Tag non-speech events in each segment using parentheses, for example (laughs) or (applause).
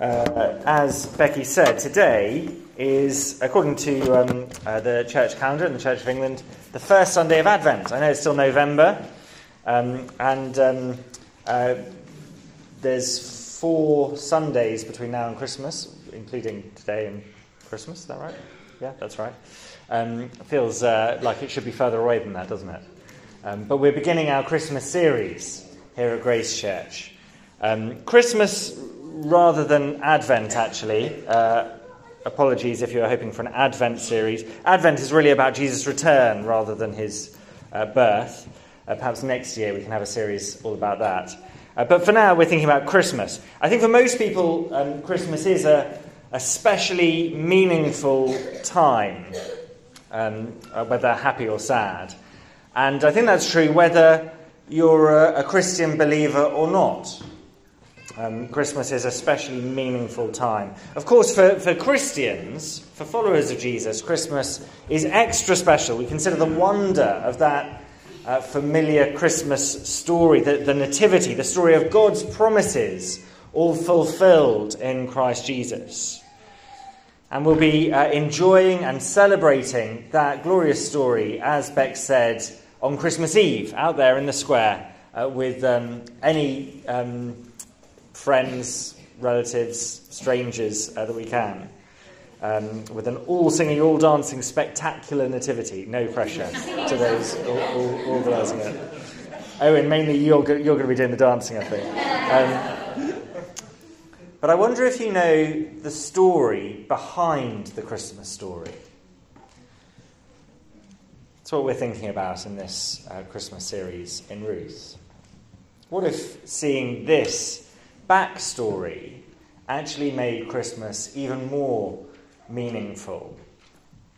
Uh, as Becky said, today is, according to um, uh, the church calendar in the Church of England, the first Sunday of Advent. I know it's still November, um, and um, uh, there's four Sundays between now and Christmas, including today and Christmas. Is that right? Yeah, that's right. Um, feels uh, like it should be further away than that, doesn't it? Um, but we're beginning our Christmas series here at Grace Church. Um, Christmas rather than Advent, actually. Uh, apologies if you're hoping for an Advent series. Advent is really about Jesus' return rather than his uh, birth. Uh, perhaps next year we can have a series all about that. Uh, but for now, we're thinking about Christmas. I think for most people, um, Christmas is a especially meaningful time, um, uh, whether happy or sad. And I think that's true whether you're a, a Christian believer or not. Um, Christmas is a especially meaningful time. Of course, for, for Christians, for followers of Jesus, Christmas is extra special. We consider the wonder of that uh, familiar Christmas story, the, the Nativity, the story of God's promises, all fulfilled in Christ Jesus. And we'll be uh, enjoying and celebrating that glorious story, as Beck said, on Christmas Eve, out there in the square, uh, with um, any. Um, friends, relatives, strangers uh, that we can. Um, with an all singing, all dancing, spectacular nativity. No pressure to those all, it. Oh, and mainly you're, go- you're going to be doing the dancing, I think. Um, but I wonder if you know the story behind the Christmas story. That's what we're thinking about in this uh, Christmas series in Ruth. What if seeing this backstory actually made Christmas even more meaningful,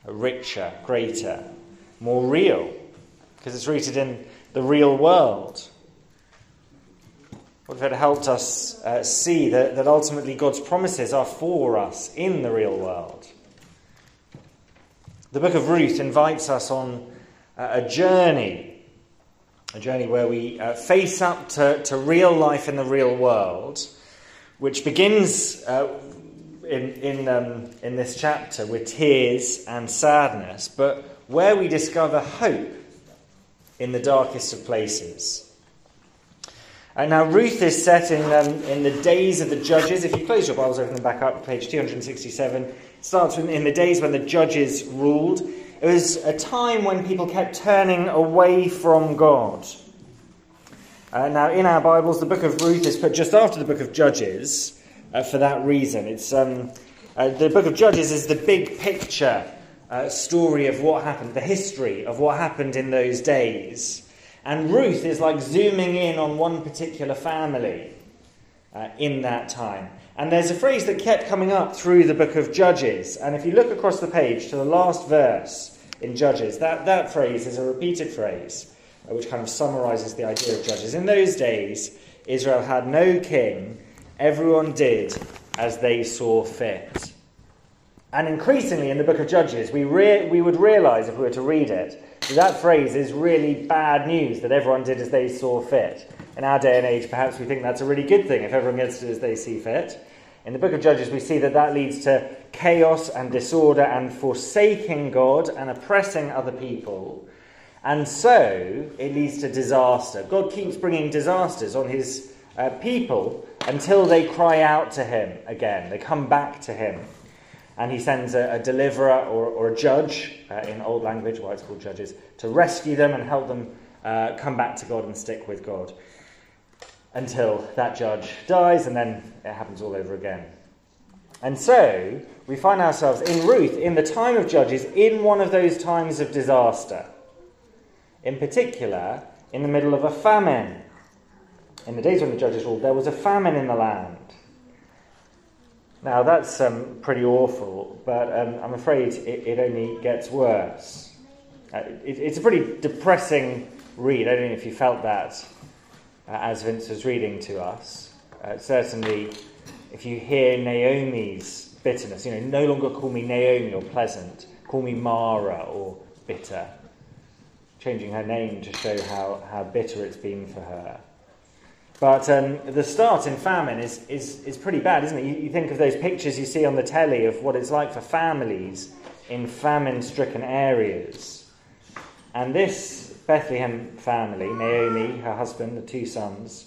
richer, greater, more real, because it's rooted in the real world. What if it helped us uh, see that, that ultimately God's promises are for us in the real world? The book of Ruth invites us on a journey a journey where we uh, face up to, to real life in the real world, which begins uh, in, in, um, in this chapter with tears and sadness, but where we discover hope in the darkest of places. And now, Ruth is set in, um, in the days of the judges. If you close your Bibles, open them back up, page 267. It starts in the days when the judges ruled. It was a time when people kept turning away from God. Uh, now, in our Bibles, the book of Ruth is put just after the book of Judges uh, for that reason. It's, um, uh, the book of Judges is the big picture uh, story of what happened, the history of what happened in those days. And Ruth is like zooming in on one particular family uh, in that time. And there's a phrase that kept coming up through the book of Judges. And if you look across the page to the last verse in Judges, that, that phrase is a repeated phrase uh, which kind of summarizes the idea of Judges. In those days, Israel had no king, everyone did as they saw fit. And increasingly in the book of Judges, we, re- we would realize if we were to read it, that, that phrase is really bad news that everyone did as they saw fit. In our day and age, perhaps we think that's a really good thing if everyone gets to do as they see fit. In the book of Judges, we see that that leads to chaos and disorder and forsaking God and oppressing other people. And so it leads to disaster. God keeps bringing disasters on his uh, people until they cry out to him again. They come back to him. And he sends a, a deliverer or, or, a judge, uh, in old language, why it's called judges, to rescue them and help them uh, come back to God and stick with God until that judge dies, and then it happens all over again. And so we find ourselves in Ruth, in the time of Judges, in one of those times of disaster. In particular, in the middle of a famine. In the days when the Judges ruled, there was a famine in the land. Now, that's um, pretty awful, but um, I'm afraid it, it, only gets worse. Uh, it, it's a pretty depressing read. I don't know if you felt that uh, as Vince was reading to us. Uh, certainly, if you hear Naomi's bitterness, you know, no longer call me Naomi or pleasant, call me Mara or bitter, changing her name to show how, how bitter it's been for her. But um, the start in famine is, is, is pretty bad, isn't it? You, you think of those pictures you see on the telly of what it's like for families in famine stricken areas. And this Bethlehem family, Naomi, her husband, the two sons,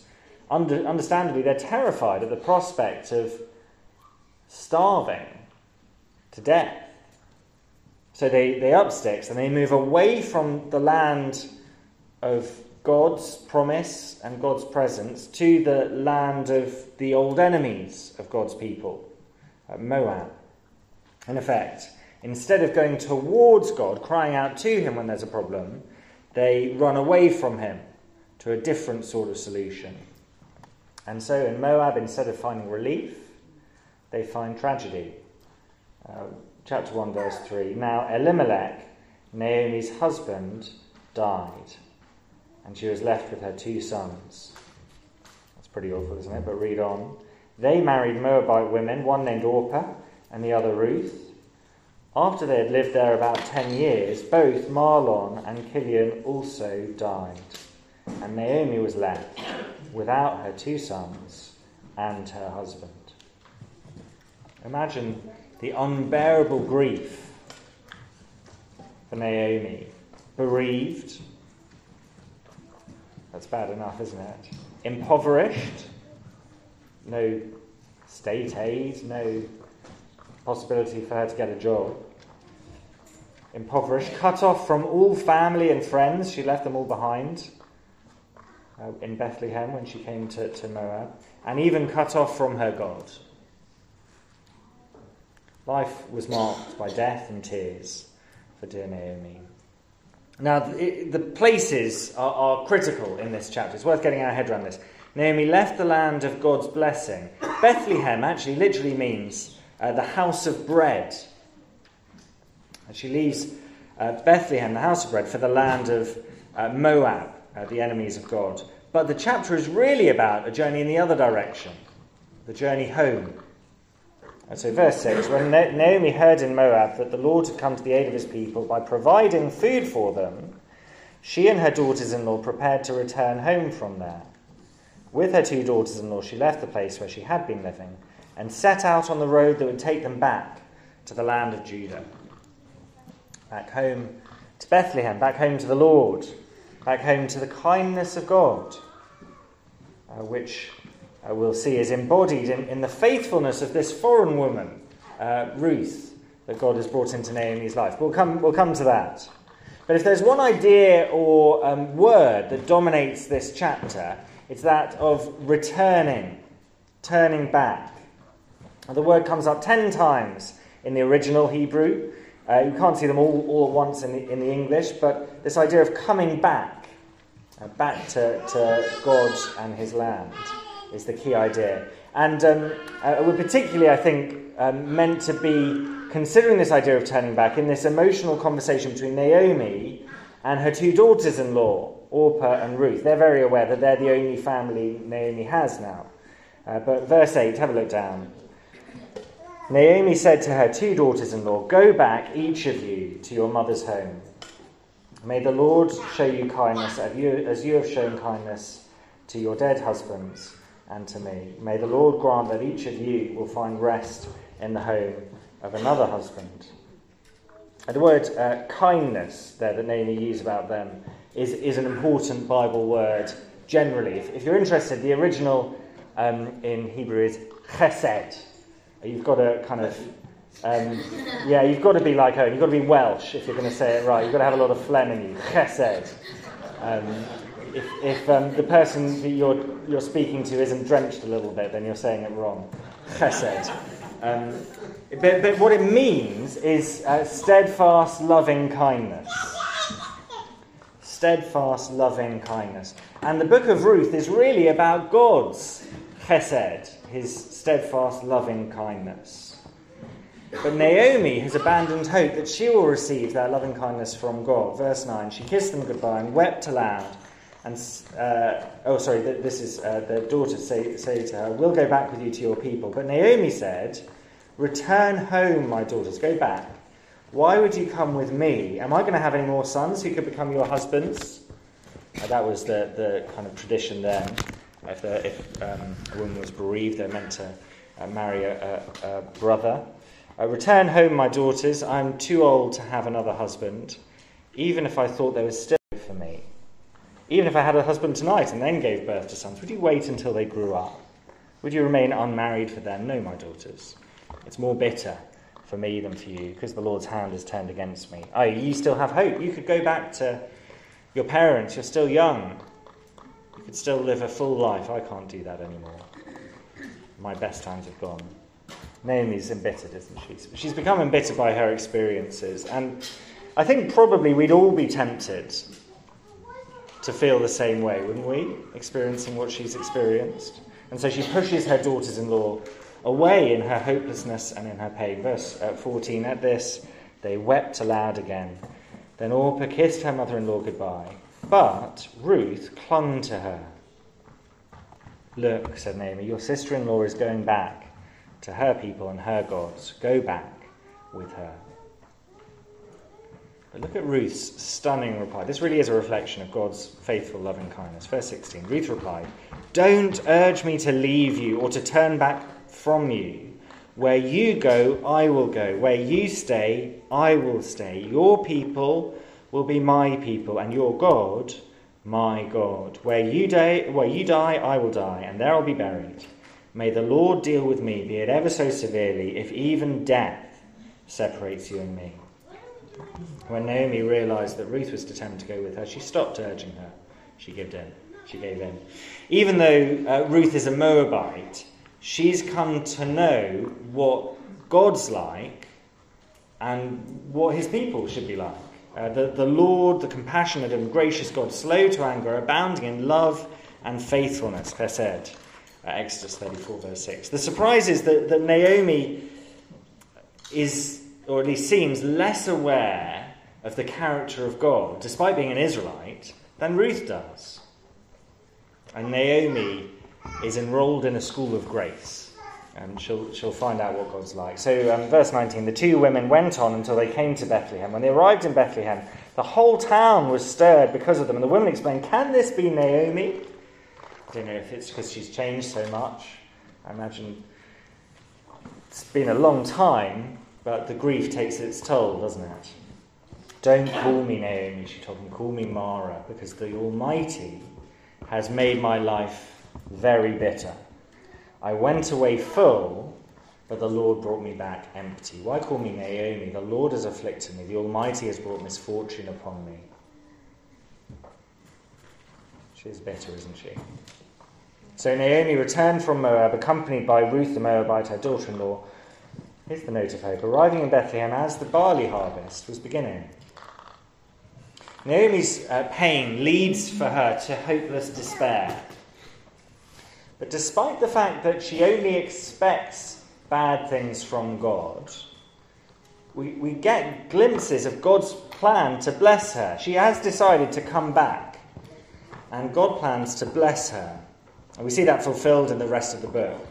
under, understandably, they're terrified at the prospect of starving to death. So they, they up sticks and they move away from the land of God's promise and God's presence to the land of the old enemies of God's people, Moab. In effect, instead of going towards God, crying out to Him when there's a problem, they run away from Him to a different sort of solution. And so in Moab, instead of finding relief, they find tragedy. Uh, chapter 1, verse 3. Now Elimelech, Naomi's husband, died, and she was left with her two sons. That's pretty awful, isn't it? But read on. They married Moabite women, one named Orpah and the other Ruth. After they had lived there about ten years, both Mahlon and Chilion also died, and Naomi was left without her two sons and her husband. Imagine the unbearable grief for Naomi. Bereaved. That's bad enough, isn't it? Impoverished. No state aid, no possibility for her to get a job. Impoverished, cut off from all family and friends. She left them all behind uh, in Bethlehem when she came to, to Moab, and even cut off from her God. Life was marked by death and tears for dear Naomi. Now, the, places are, are, critical in this chapter. It's worth getting our head around this. Naomi left the land of God's blessing. Bethlehem actually literally means uh, the house of bread. And she leaves uh, Bethlehem, the house of bread, for the land of uh, Moab, uh, the enemies of God. But the chapter is really about a journey in the other direction, the journey home. And so, verse 6 When Naomi heard in Moab that the Lord had come to the aid of his people by providing food for them, she and her daughters in law prepared to return home from there. With her two daughters in law, she left the place where she had been living and set out on the road that would take them back to the land of Judah. Back home to Bethlehem, back home to the Lord, back home to the kindness of God, uh, which uh, we'll see is embodied in, in the faithfulness of this foreign woman, uh, Ruth, that God has brought into Naomi's life. We'll come, we'll come to that. But if there's one idea or um, word that dominates this chapter, it's that of returning, turning back. The word comes up ten times in the original Hebrew. Uh, you can't see them all, all at once in the, in the English, but this idea of coming back, uh, back to, to God and his land is the key idea. And um, uh, we're particularly, I think, um, meant to be considering this idea of turning back in this emotional conversation between Naomi and her two daughters in law, Orpah and Ruth. They're very aware that they're the only family Naomi has now. Uh, but verse 8, have a look down. Naomi said to her two daughters in law, Go back, each of you, to your mother's home. May the Lord show you kindness as you have shown kindness to your dead husbands and to me. May the Lord grant that each of you will find rest in the home of another husband. And the word uh, kindness there that Naomi used about them is, is an important Bible word generally. If, if you're interested, the original um, in Hebrew is chesed. You've got to kind of, um, yeah, you've got to be like her. You've got to be Welsh if you're going to say it right. You've got to have a lot of phlegm in you. Chesed. Um, if, if um, the person that you're, you're speaking to isn't drenched a little bit, then you're saying it wrong. Chesed. Um, but, but, what it means is uh, steadfast, loving kindness. Steadfast, loving kindness. And the book of Ruth is really about God's chesed, his steadfast, loving kindness. But Naomi has abandoned hope that she will receive that loving kindness from God. Verse 9 She kissed them goodbye and wept aloud and, uh, oh, sorry, this is uh, the daughter say, say to her, We'll go back with you to your people. But Naomi said, Return home, my daughters, go back. Why would you come with me? Am I going to have any more sons who could become your husbands? Uh, that was the, the kind of tradition then. If, if um, a woman was bereaved, they're meant to uh, marry a, a, a brother. Uh, return home, my daughters. I'm too old to have another husband, even if I thought there was still for me. Even if I had a husband tonight and then gave birth to sons, would you wait until they grew up? Would you remain unmarried for them? No, my daughters. It's more bitter for me than for you, because the Lord's hand is turned against me. Oh, you still have hope. You could go back to your parents. You're still young. Could still live a full life. I can't do that anymore. My best times have gone. Naomi's embittered, isn't she? She's become embittered by her experiences. And I think probably we'd all be tempted to feel the same way, wouldn't we? Experiencing what she's experienced. And so she pushes her daughters in law away in her hopelessness and in her pain. Verse uh, 14 At this, they wept aloud again. Then Orpah kissed her mother in law goodbye. But Ruth clung to her. Look, said Naomi, your sister in law is going back to her people and her gods. Go back with her. But look at Ruth's stunning reply. This really is a reflection of God's faithful loving kindness. Verse 16 Ruth replied, Don't urge me to leave you or to turn back from you. Where you go, I will go. Where you stay, I will stay. Your people will be my people, and your God, my God. Where you die, where you die, I will die, and there I'll be buried. May the Lord deal with me, be it ever so severely, if even death separates you and me. When Naomi realized that Ruth was determined to go with her, she stopped urging her. She gave in. She gave in. Even though uh, Ruth is a Moabite, she's come to know what God's like and what his people should be like. Uh, the, the Lord, the compassionate and gracious God, slow to anger, abounding in love and faithfulness, Chesed. Uh, Exodus 34, verse 6. The surprise is that, that Naomi is, or at least seems, less aware of the character of God, despite being an Israelite, than Ruth does. And Naomi is enrolled in a school of grace. And she'll, she'll find out what God's like. So, um, verse 19 the two women went on until they came to Bethlehem. When they arrived in Bethlehem, the whole town was stirred because of them. And the women explained, Can this be Naomi? I don't know if it's because she's changed so much. I imagine it's been a long time, but the grief takes its toll, doesn't it? Don't call me Naomi, she told them. Call me Mara, because the Almighty has made my life very bitter. I went away full, but the Lord brought me back empty. Why call me Naomi? The Lord has afflicted me. The Almighty has brought misfortune upon me. She is bitter, isn't she? So Naomi returned from Moab, accompanied by Ruth the Moabite, her daughter in law. Here's the note of hope. Arriving in Bethlehem as the barley harvest was beginning. Naomi's uh, pain leads for her to hopeless despair. But despite the fact that she only expects bad things from God, we, we get glimpses of God's plan to bless her. She has decided to come back, and God plans to bless her. And we see that fulfilled in the rest of the book.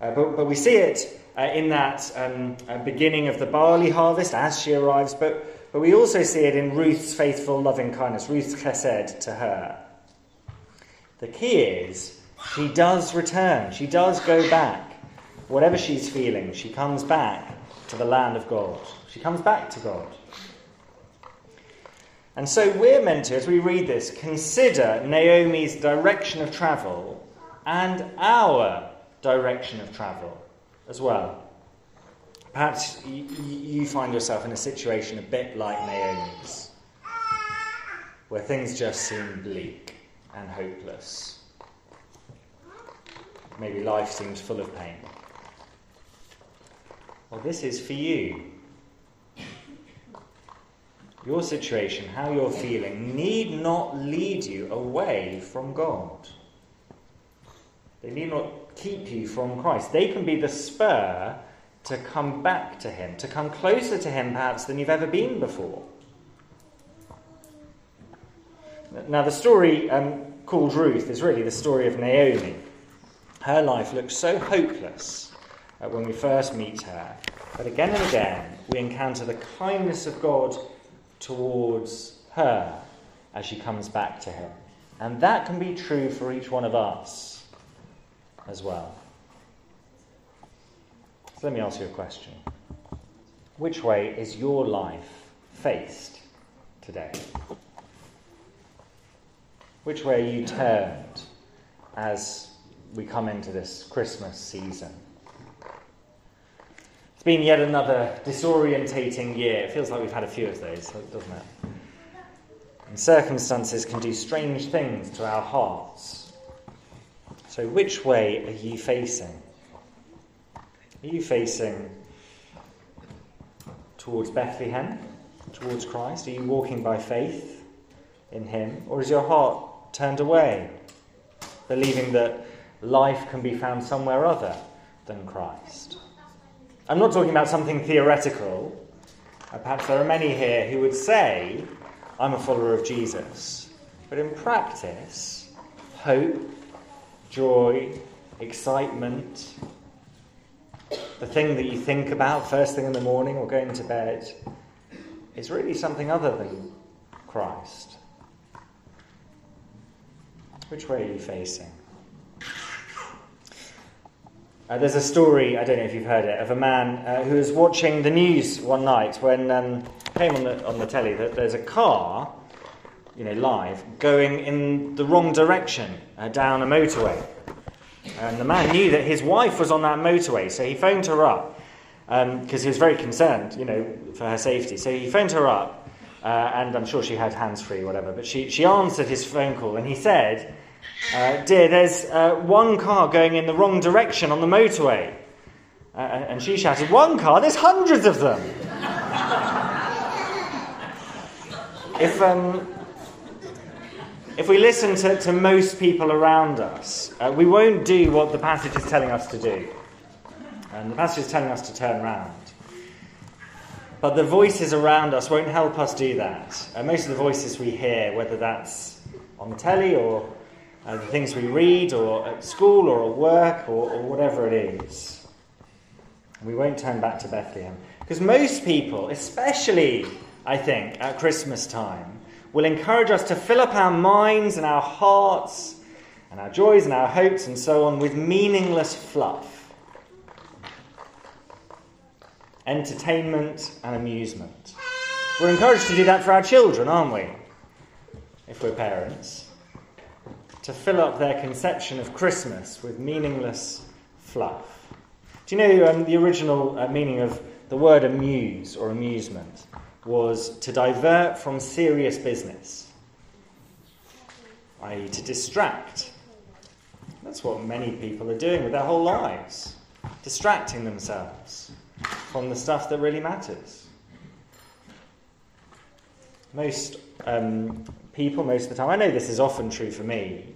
Uh, but, but we see it uh, in that um, uh, beginning of the barley harvest as she arrives, but, but we also see it in Ruth's faithful loving kindness, Ruth's chesed to her. The key is she does return, she does go back. Whatever she's feeling, she comes back to the land of God. She comes back to God. And so we're meant to, as we read this, consider Naomi's direction of travel and our direction of travel as well. Perhaps you find yourself in a situation a bit like Naomi's, where things just seem bleak and hopeless. Maybe life seems full of pain. Well, this is for you. Your situation, how you're feeling, need not lead you away from God. They need not keep you from Christ. They can be the spur to come back to Him, to come closer to Him perhaps than you've ever been before. Now, the story um, called Ruth is really the story of Naomi. Her life looks so hopeless uh, when we first meet her, but again and again we encounter the kindness of God towards her as she comes back to Him. And that can be true for each one of us as well. So let me ask you a question. Which way is your life faced today? Which way are you turned as we come into this Christmas season? It's been yet another disorientating year. It feels like we've had a few of those, doesn't it? And circumstances can do strange things to our hearts. So, which way are you facing? Are you facing towards Bethlehem, towards Christ? Are you walking by faith in Him? Or is your heart turned away, believing that life can be found somewhere other than Christ? I'm not talking about something theoretical. Uh, perhaps there are many here who would say, I'm a follower of Jesus. But in practice, hope, joy, excitement, the thing that you think about first thing in the morning or going to bed is really something other than Christ. Which way are you facing? Uh, there's a story, I don't know if you've heard it, of a man uh, who was watching the news one night when um, came on the, on the telly that there's a car, you know, live, going in the wrong direction uh, down a motorway. And the man knew that his wife was on that motorway, so he phoned her up because um, he was very concerned, you know, for her safety. So he phoned her up, uh, and I'm sure she had hands free, whatever. But she, she answered his phone call, and he said, uh, "Dear, there's uh, one car going in the wrong direction on the motorway." Uh, and she shouted, "One car? There's hundreds of them." if um, if we listen to, to most people around us, uh, we won't do what the passage is telling us to do. And the passage is telling us to turn around. But the voices around us won't help us do that. Uh, most of the voices we hear, whether that's on the telly or uh, the things we read or at school or at work or, or whatever it is, we won't turn back to Bethlehem. Because most people, especially, I think, at Christmas time, will encourage us to fill up our minds and our hearts and our joys and our hopes and so on with meaningless fluff. Entertainment and amusement. We're encouraged to do that for our children, aren't we? If we're parents. To fill up their conception of Christmas with meaningless fluff. Do you know um, the original uh, meaning of the word amuse or amusement? was to divert from serious business, i.e., to distract. That's what many people are doing with their whole lives, distracting themselves from the stuff that really matters. Most um, people, most of the time, I know this is often true for me,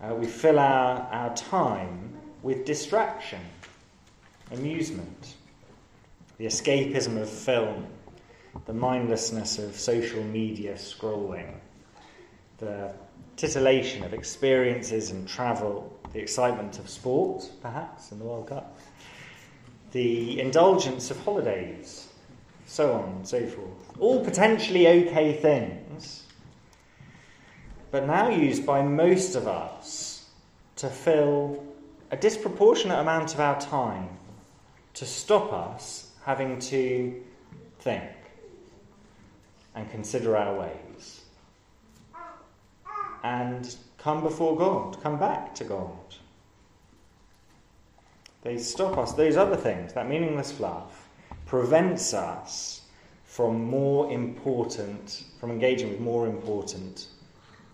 uh, we fill our, our time with distraction, amusement, the escapism of film, the mindlessness of social media scrolling, the titillation of experiences and travel, the excitement of sport, perhaps, in the World Cup, the indulgence of holidays, so on and so forth. All potentially okay things, but now used by most of us to fill a disproportionate amount of our time to stop us having to think and consider our ways. And come before God, come back to God. They stop us, those other things, that meaningless fluff, prevents us from more important, from engaging with more important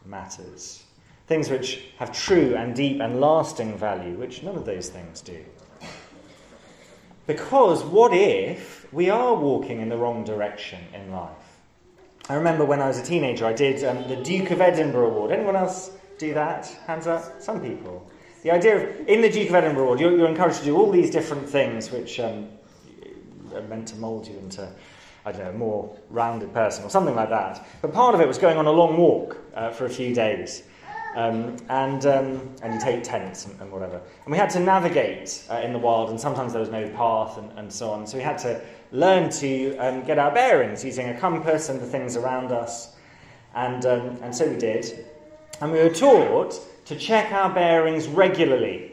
matters. Things which have true and deep and lasting value, which none of those things do. Because what if we are walking in the wrong direction in life? I remember when I was a teenager, I did um, the Duke of Edinburgh Award. Anyone else do that? Hands up? Some people. The idea of, in the Duke of Edinburgh Award, you're, you're encouraged to do all these different things which um, are meant to mould you into, I don't know, a more rounded person or something like that. But part of it was going on a long walk uh, for a few days. Um, and, um, and you take tents and, and, whatever. And we had to navigate uh, in the wild, and sometimes there was no path and, and so on. So we had to learn to um, get our bearings using a compass and the things around us. And, um, and so we did. And we were taught to check our bearings regularly,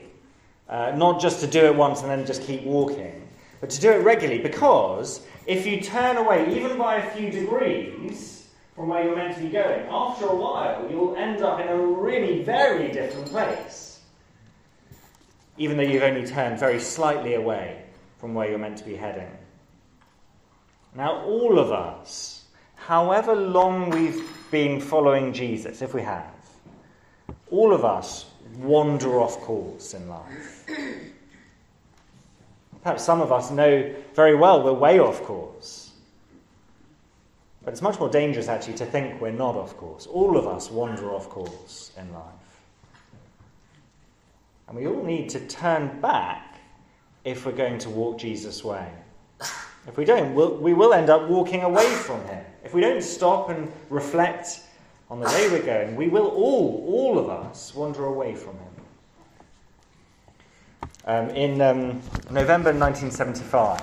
uh, not just to do it once and then just keep walking, but to do it regularly because if you turn away, even by a few degrees from where you're meant to be going, after a while you'll end up in a really very different place, even though you've only turned very slightly away from where you're meant to be heading. Now, all of us, however long we've been following Jesus, if we have, all of us wander off course in life. Perhaps some of us know very well we're way off course. But it's much more dangerous actually to think we're not off course. All of us wander off course in life. And we all need to turn back if we're going to walk Jesus' way. If we don't, we'll, we will end up walking away from him. If we don't stop and reflect on the way we're going, we will all, all of us, wander away from him. Um, in um, November 1975,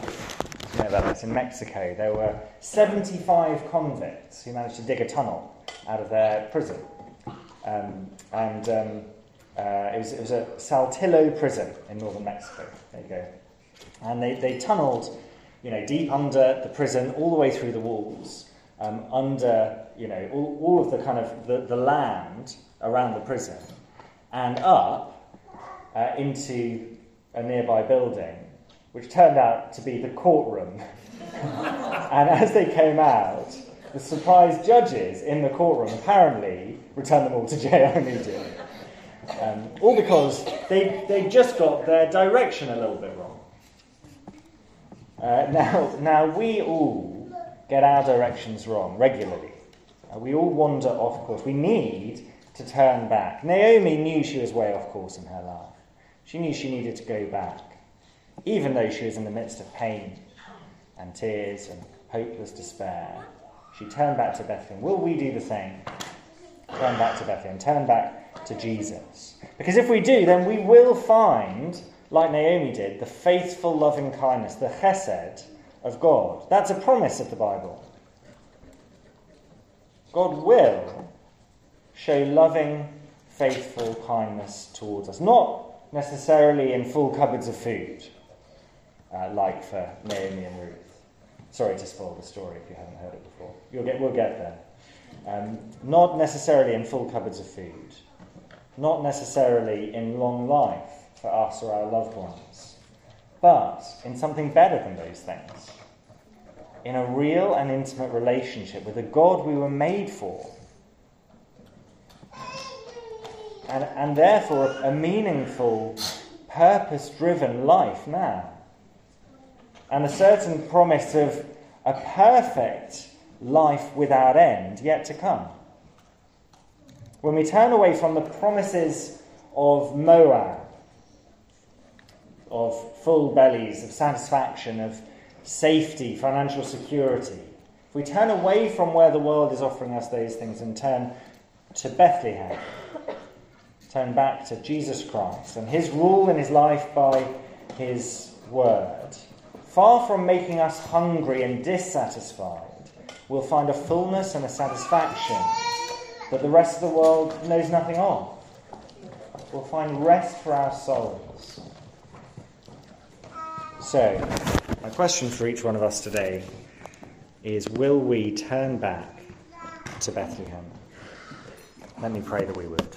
you know about this, in Mexico, there were 75 convicts who managed to dig a tunnel out of their prison. Um, and um, uh, it, was, it was a Saltillo prison in northern Mexico. There you go. And they, they tunneled you know, deep under the prison, all the way through the walls, um, under, you know, all, all of the kind of the, the land around the prison, and up uh, into a nearby building, which turned out to be the courtroom. (laughs) and as they came out, the surprised judges in the courtroom apparently returned them all to jail (laughs) immediately. Um, all because they, they just got their direction a little bit wrong. Uh, now, now, we all get our directions wrong regularly. Uh, we all wander off course. We need to turn back. Naomi knew she was way off course in her life. She knew she needed to go back, even though she was in the midst of pain and tears and hopeless despair. She turned back to Bethlehem. Will we do the same? Turn back to Bethlehem, turn back to Jesus. Because if we do, then we will find like Naomi did, the faithful loving kindness, the chesed of God. That's a promise of the Bible. God will show loving, faithful kindness towards us. Not necessarily in full cupboards of food, uh, like for Naomi and Ruth. Sorry to spoil the story if you haven't heard it before. You'll get, we'll get there. Um, not necessarily in full cupboards of food. Not necessarily in long life for us or our loved ones, but in something better than those things. In a real and intimate relationship with a God we were made for. And, and therefore, a meaningful, purpose driven life now. And a certain promise of a perfect life without end yet to come. When we turn away from the promises of Moab of full bellies, of satisfaction, of safety, financial security. If we turn away from where the world is offering us those things and turn to Bethlehem, turn back to Jesus Christ and his rule in his life by his word, far from making us hungry and dissatisfied, we'll find a fullness and a satisfaction that the rest of the world knows nothing of. We'll find rest for our souls so, my question for each one of us today is Will we turn back to Bethlehem? Let me pray that we would.